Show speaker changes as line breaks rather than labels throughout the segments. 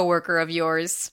coworker of yours.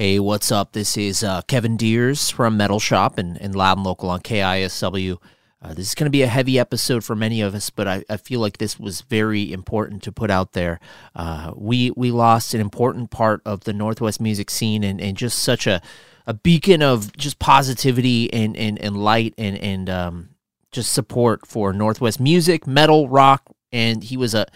Hey, what's up? This is uh, Kevin Deers from Metal Shop and, and Loud and Local on KISW. Uh, this is going to be a heavy episode for many of us, but I, I feel like this was very important to put out there. Uh, we we lost an important part of the Northwest music scene and, and just such a, a beacon of just positivity and, and, and light and, and um, just support for Northwest music, metal, rock. And he was a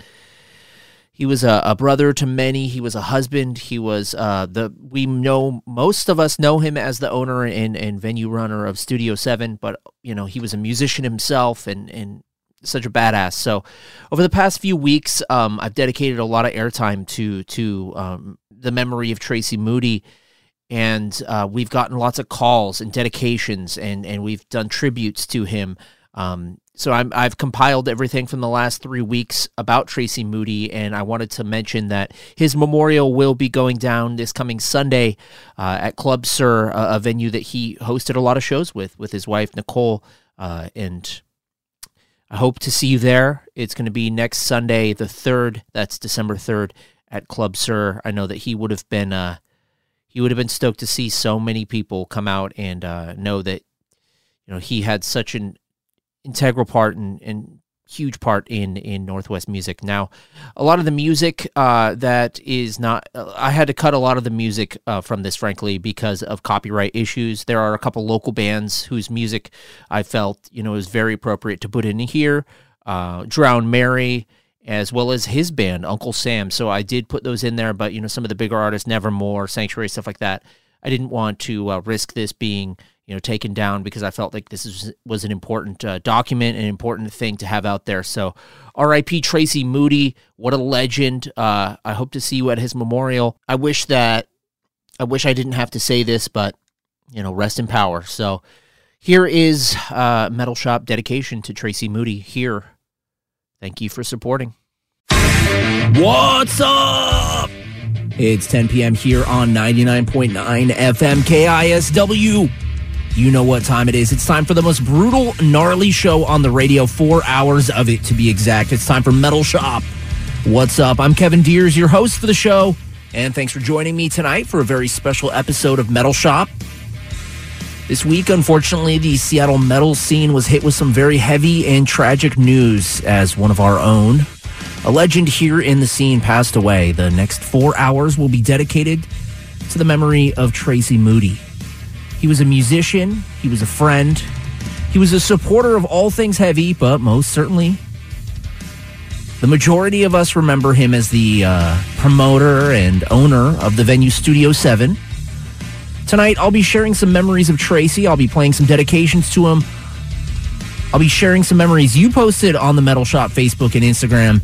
he was a, a, brother to many. He was a husband. He was uh, the we know most of us know him as the owner and, and venue runner of Studio Seven, but you know he was a musician himself and and such a badass. So over the past few weeks, um, I've dedicated a lot of airtime to to um, the memory of Tracy Moody. And uh, we've gotten lots of calls and dedications, and, and we've done tributes to him. Um, so I'm, I've compiled everything from the last three weeks about Tracy Moody, and I wanted to mention that his memorial will be going down this coming Sunday uh, at Club Sur, a, a, venue that he hosted a lot of shows with with his wife Nicole, uh, and I hope to see you there. It's going to be next Sunday, the third. That's December third at Club Sur. I know that he would have been uh, he would have been stoked to see so many people come out and uh, know that you know he had such an integral part and, and huge part in in Northwest music. Now, a lot of the music uh, that is not, uh, I had to cut a lot of the music uh, from this, frankly, because of copyright issues. There are a couple local bands whose music I felt you know is very appropriate to put in here. Uh, Drown Mary. As well as his band, Uncle Sam. So I did put those in there, but you know, some of the bigger artists, Nevermore, Sanctuary, stuff like that. I didn't want to uh, risk this being you know taken down because I felt like this was, was an important uh, document, an important thing to have out there. So, R.I.P. Tracy Moody, what a legend! Uh, I hope to see you at his memorial. I wish that I wish I didn't have to say this, but you know, rest in power. So, here is uh, Metal Shop dedication to Tracy Moody. Here, thank you for supporting. What's up? It's 10 p.m. here on 99.9 FM KISW. You know what time it is. It's time for the most brutal, gnarly show on the radio. Four hours of it, to be exact. It's time for Metal Shop. What's up? I'm Kevin Deers, your host for the show. And thanks for joining me tonight for a very special episode of Metal Shop. This week, unfortunately, the Seattle metal scene was hit with some very heavy and tragic news as one of our own, a legend here in the scene, passed away. The next four hours will be dedicated to the memory of Tracy Moody. He was a musician, he was a friend, he was a supporter of all things heavy, but most certainly, the majority of us remember him as the uh, promoter and owner of the venue Studio 7. Tonight, I'll be sharing some memories of Tracy. I'll be playing some dedications to him. I'll be sharing some memories you posted on the Metal Shop Facebook and Instagram.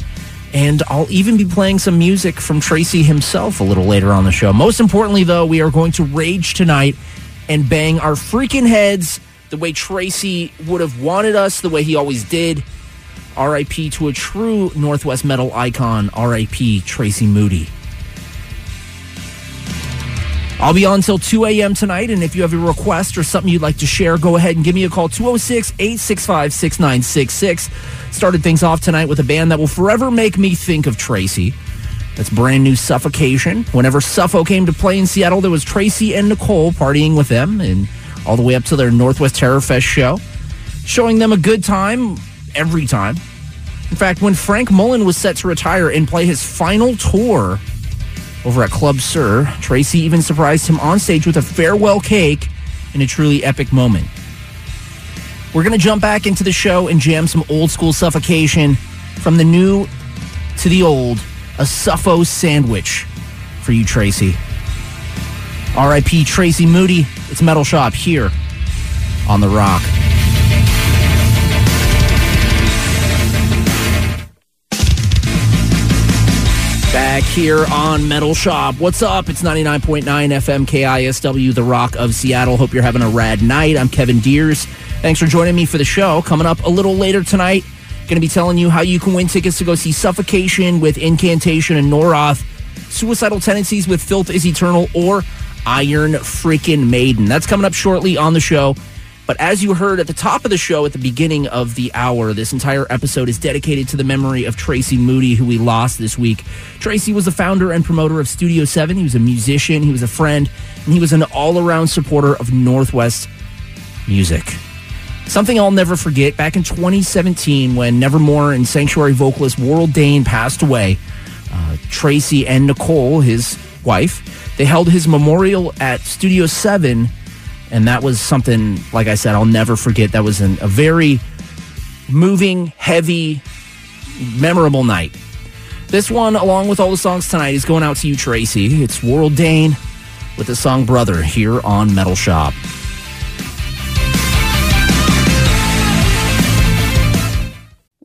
And I'll even be playing some music from Tracy himself a little later on the show. Most importantly, though, we are going to rage tonight and bang our freaking heads the way Tracy would have wanted us, the way he always did. RIP to a true Northwest metal icon, RIP Tracy Moody. I'll be on until 2 a.m. tonight, and if you have a request or something you'd like to share, go ahead and give me a call 206 865 6966. Started things off tonight with a band that will forever make me think of Tracy. That's brand new Suffocation. Whenever Suffo came to play in Seattle, there was Tracy and Nicole partying with them, and all the way up to their Northwest Terror Fest show, showing them a good time every time. In fact, when Frank Mullen was set to retire and play his final tour
over at Club Sur. Tracy even surprised him on stage with a farewell cake in a truly epic moment. We're going to jump back into the show and jam some old school suffocation from the new to the old, a Suffo sandwich for you, Tracy. RIP Tracy Moody. It's Metal Shop here on The Rock. Back here on Metal Shop. What's up? It's 99.9 FM KISW, The Rock of Seattle. Hope you're having a rad night. I'm Kevin Deers. Thanks for joining me for the show. Coming up a little later tonight, going to be telling you how you can win tickets to go see Suffocation with Incantation and Noroth, Suicidal Tendencies with Filth is Eternal, or Iron Freaking Maiden. That's coming up shortly on the show. But as you heard at the top of the show at the beginning of the hour, this entire episode is dedicated to the memory of Tracy Moody, who we lost this week. Tracy was the founder and promoter of Studio 7. He was a musician, he was a friend, and he was an all around supporter of Northwest music. Something I'll never forget back in 2017 when Nevermore and Sanctuary vocalist Warrel Dane passed away. Uh, Tracy and Nicole, his wife, they held his memorial at Studio 7 and that was something, like I said, I'll never forget. That was an, a very moving, heavy, memorable night. This one, along with all the songs tonight, is going out to you, Tracy. It's Warrel Dane with the song Brother here on Metal Shop.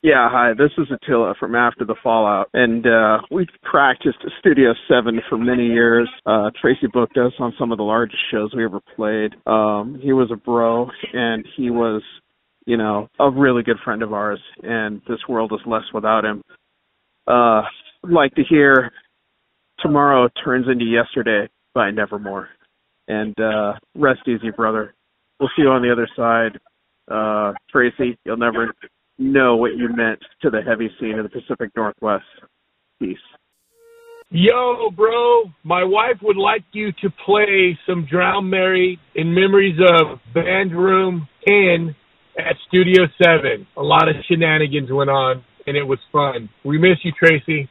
Yeah, hi. This is Attila from After the Fallout, and uh, we've practiced Studio Seven for many years. Uh, Tracy booked us on some of the largest shows we ever played. Um, he was a bro, and he was, you know, a really good friend of ours. And this world is less without him. Uh, like to hear "Tomorrow Turns into Yesterday" by Nevermore, and uh, rest easy, brother. We'll see you on the other side. Uh, Tracy, you'll never know what you meant to the heavy scene of the Pacific Northwest. Peace.
Yo, bro, my wife would like you to play some Drown Mary in memories of Band Room Inn at Studio 7. A lot of shenanigans went on, and it was fun. We miss you, Tracy.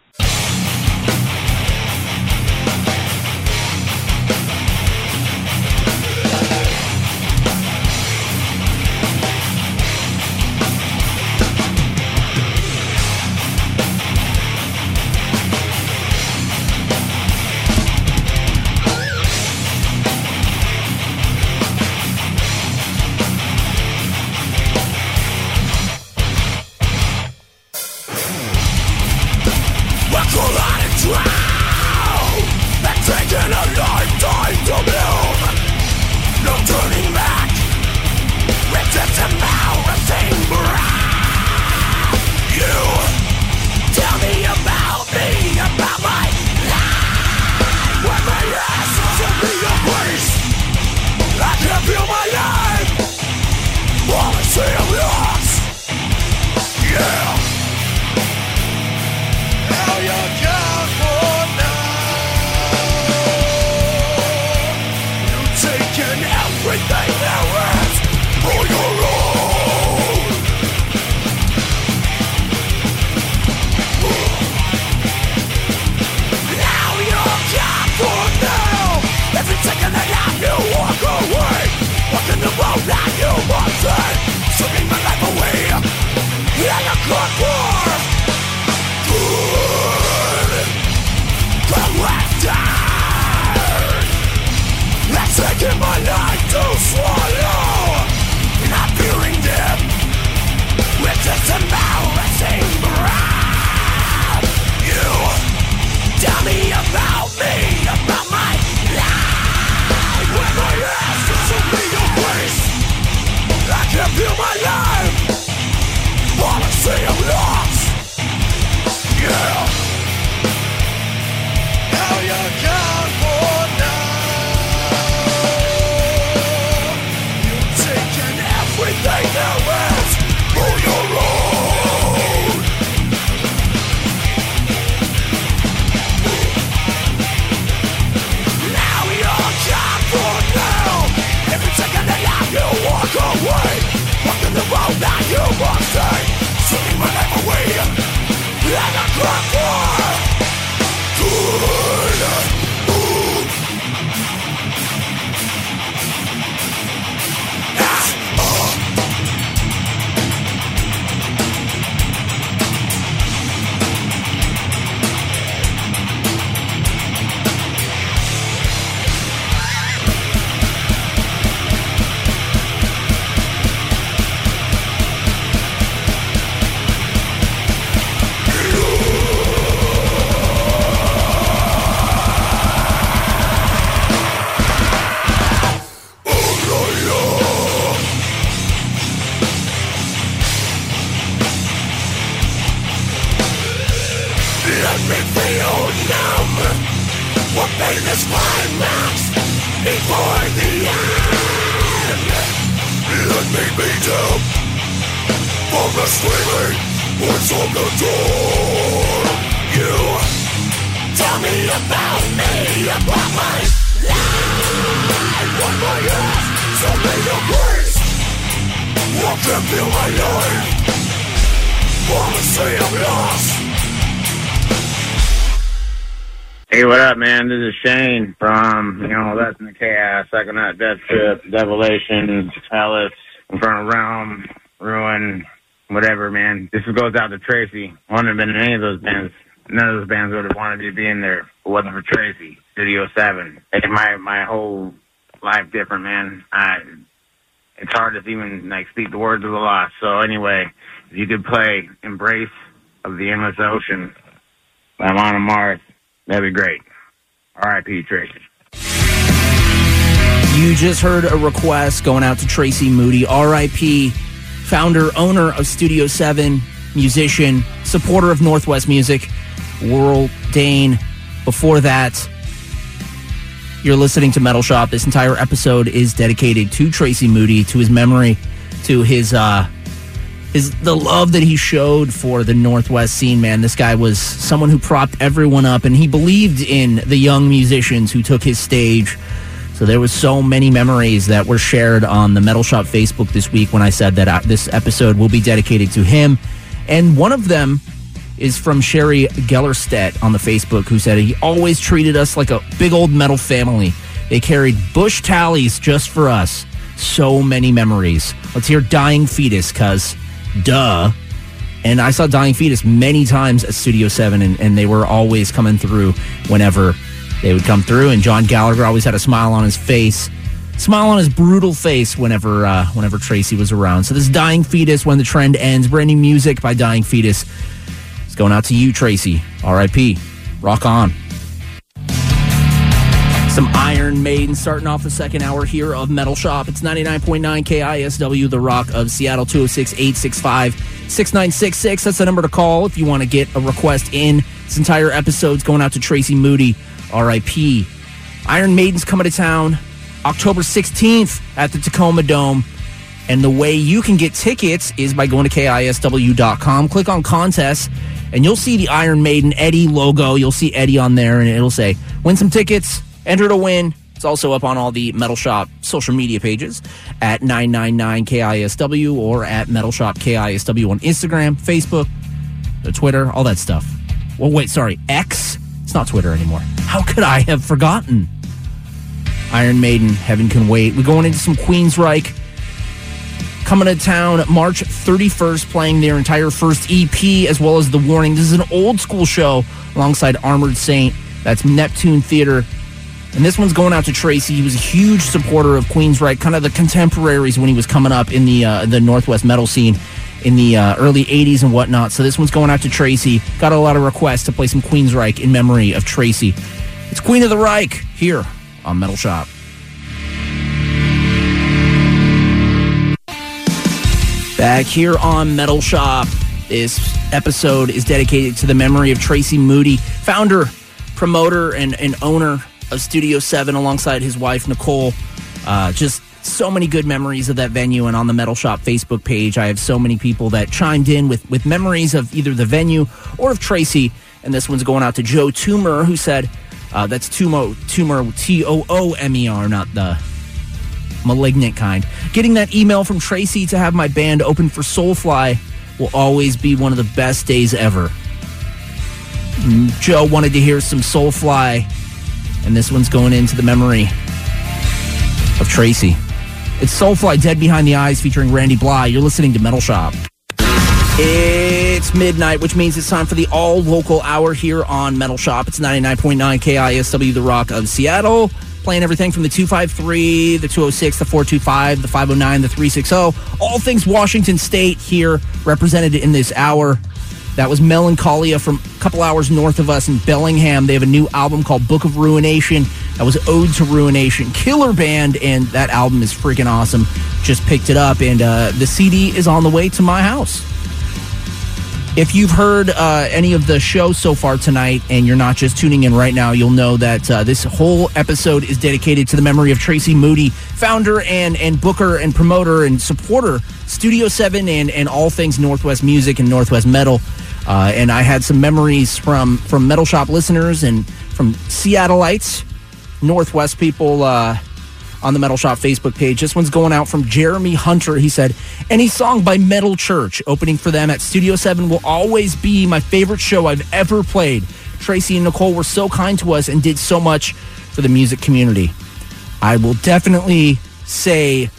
So may What can feel my life Promise I'm lost
Hey, what up, man? This is Shane from, you know, That's in the Chaos, Psychonaut, Death Trip, Devilation, Palace, in front of Realm, Ruin, whatever, man. This goes out to Tracy. Wouldn't have been in any of those bands. None of those bands would have wanted me to be in there it wasn't for Tracy, Studio 7. It my, my whole life different, man. I, it's hard to even, like, speak the words of the lost. So anyway, if you could play Embrace of the Endless Ocean by Amon Amarth, That'd be great. R.I.P. Tracy.
You just heard a request going out to Tracy Moody, RIP, founder, owner of Studio 7, musician, supporter of Northwest Music, Warrel Dane. Before that, you're listening to Metal Shop. This entire episode is dedicated to Tracy Moody, to his memory, to his uh his the love that he showed for the Northwest scene, man. This guy was someone who propped everyone up and he believed in the young musicians who took his stage. So there was so many memories that were shared on the Metal Shop Facebook this week when I said that uh, this episode will be dedicated to him. And one of them is from Sherry Gellerstedt on the Facebook, who said he always treated us like a big old metal family. They carried Busch tallies just for us. So many memories. Let's hear Dying Fetus, cuz duh. And I saw Dying Fetus many times at Studio 7, and, and they were always coming through whenever they would come through. And John Gallagher always had a smile on his face, smile on his brutal face whenever uh, whenever Tracy was around. So this Dying Fetus, when the trend ends, brand new music by Dying Fetus. Going out to you, Tracy. R.I.P. Rock on. Some Iron Maiden starting off the second hour here of Metal Shop. It's 99.9 KISW, The Rock of Seattle, 206 865 6966. That's the number to call if you want to get a request in. This entire episode's going out to Tracy Moody, RIP. Iron Maiden's coming to town October 16th at the Tacoma Dome. And the way you can get tickets is by going to KISW.com. Click on contests, and you'll see the Iron Maiden Eddie logo. You'll see Eddie on there, and it'll say, win some tickets, enter to win. It's also up on all the Metal Shop social media pages at 999KISW or at Metal Shop KISW on Instagram, Facebook, uh, Twitter, all that stuff. Well, wait, sorry, X? It's not Twitter anymore. How could I have forgotten? Iron Maiden, Heaven Can Wait. We're going into some Queensryche. Coming to town March 31st, playing their entire first EP as well as The Warning. This is an old school show alongside Armored Saint. That's Neptune Theater. And this one's going out to Tracy. He was a huge supporter of Queensryche, kind of the contemporaries when he was coming up in the uh, the Northwest metal scene in the uh, early 80s and whatnot. So this one's going out to Tracy. Got a lot of requests to play some Queensryche in memory of Tracy. It's Queen of the Reich here on Metal Shop. Back here on Metal Shop. This episode is dedicated to the memory of Tracy Moody, founder, promoter, and, and owner of Studio 7 alongside his wife, Nicole. Uh, just so many good memories of that venue. And on the Metal Shop Facebook page, I have so many people that chimed in with, with memories of either the venue or of Tracy. And this one's going out to Joe Toomer, who said, uh, that's Tumo, Toomer, T O O M E R, not the malignant kind. Getting that email from Tracy to have my band open for Soulfly will always be one of the best days ever. Joe wanted to hear some Soulfly, and this one's going into the memory of Tracy. It's Soulfly Dead Behind the Eyes featuring Randy Blythe. You're listening to Metal Shop. It's midnight, which means it's time for the all local hour here on Metal Shop. It's 99.9 KISW, The Rock of Seattle. Playing everything from the 253, the 206, the 425, the 509, the 360. All things Washington State here represented in this hour. That was Melancholia from a couple hours north of us in Bellingham. They have a new album called Book of Ruination. That was Ode to Ruination. Killer band, and that album is freaking awesome. Just picked it up, and uh, the CD is on the way to my house. If you've heard uh, any of the show so far tonight and you're not just tuning in right now, you'll know that uh, this whole episode is dedicated to the memory of Tracy Moody, founder and, and booker and promoter and supporter, Studio 7 and, and all things Northwest music and Northwest metal. Uh, and I had some memories from, from Metal Shop listeners and from Seattleites, Northwest people uh, on the Metal Shop Facebook page. This one's going out from Jeremy Hunter. He said, Any song by Metal Church opening for them at Studio 7 will always be my favorite show I've ever played. Tracy and Nicole were so kind to us and did so much for the music community. I will definitely say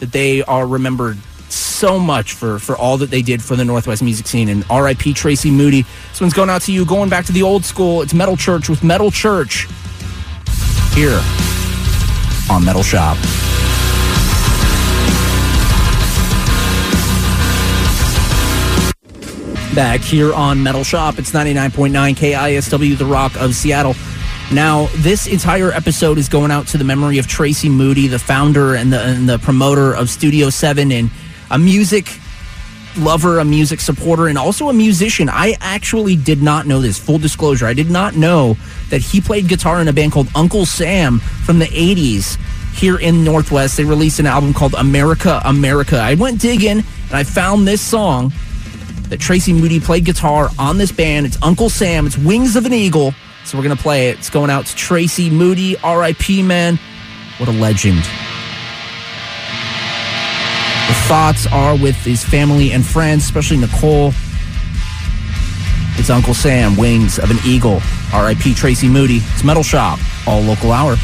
that they are remembered so much for, for all that they did for the Northwest music scene. And RIP Tracy Moody. This one's going out to you, going back to the old school. It's Metal Church with Metal Church here on Metal Shop. Back here on Metal Shop, it's 99.9 KISW, The Rock of Seattle. Now, this entire episode is going out to the memory of Tracy Moody, the founder and the, and the promoter of Studio 7 and a music lover, a music supporter, and also a musician. I actually did not know this. Full disclosure, I did not know that he played guitar in a band called Uncle Sam from the 80s here in Northwest. They released an album called America, America. I went digging and I found this song that Tracy Moody played guitar on this band. It's Uncle Sam, it's Wings of an Eagle. So we're going to play it. It's going out to Tracy Moody, RIP, man. What a legend. Thoughts are with his family and friends, especially Nicole. It's Uncle Sam, Wings of an Eagle, RIP Tracy Moody. It's Metal Shop, all local hour.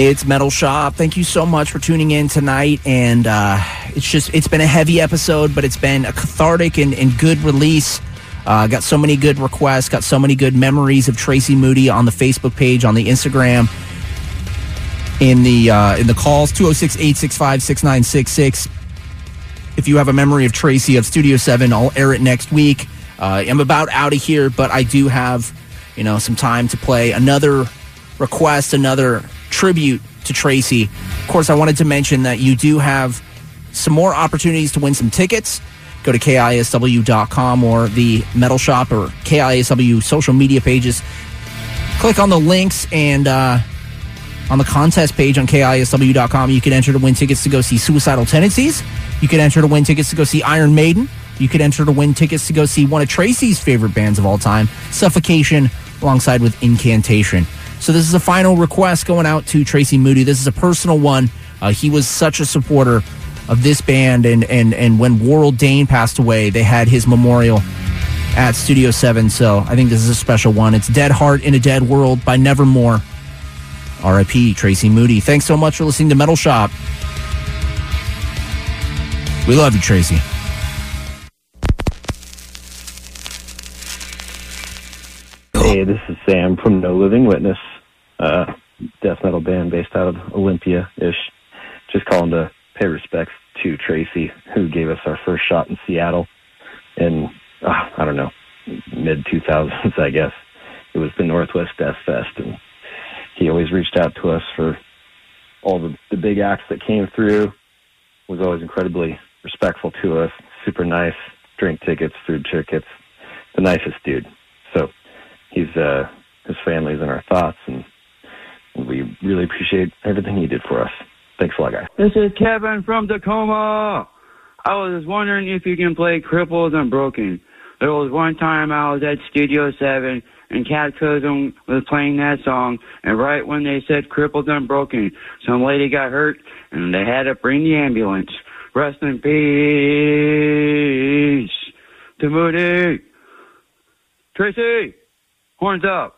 It's Metal Shop. Thank you so much for tuning in tonight. And uh, It's just it's been a heavy episode, but it's been a cathartic and, and good release. Uh, got so many good requests, got so many good memories of Tracy Moody on the Facebook page, on the Instagram, in the uh, in the calls 206-865-6966. If you have a memory of Tracy of Studio 7, I'll air it next week. Uh, I'm about out of here, but I do have, you know, some time to play another request, another tribute to Tracy. Of course, I wanted to mention that you do have some more opportunities to win some tickets. Go to KISW.com or the Metal Shop or KISW social media pages. Click on the links and uh, on the contest page on KISW.com, you can enter to win tickets to go see Suicidal Tendencies. You can enter to win tickets to go see Iron Maiden. You could enter to win tickets to go see one of Tracy's favorite bands of all time, Suffocation, alongside with Incantation. So this is a final request going out to Tracy Moody. This is a personal one. Uh, he was such a supporter of this band, and and and when Warrel Dane passed away, they had his memorial at Studio Seven. So I think this is a special one. It's "Dead Heart in a Dead World" by Nevermore. R.I.P. Tracy Moody. Thanks so much for listening to Metal Shop. We love you, Tracy.
Hey, this is No Living Witness, uh, death metal band based out of Olympia ish. Just calling to pay respects to Tracy, who gave us our first shot in Seattle in, uh, I don't know, mid 2000s, I guess. It was the Northwest Death Fest, and he always reached out to us for all the, the big acts that came through, was always incredibly respectful to us, super nice, drink tickets, food tickets, the nicest dude. So he's uh his family's in our thoughts and we really appreciate everything he did for us. Thanks a lot, guys.
This is Kevin from Tacoma. I was wondering if you can play Crippled and Broken. There was one time I was at Studio 7 and Cataclysm was playing that song, and right when they said Crippled and Broken, some lady got hurt and they had to bring the ambulance. Rest in peace to Moody. Tracy, horns up.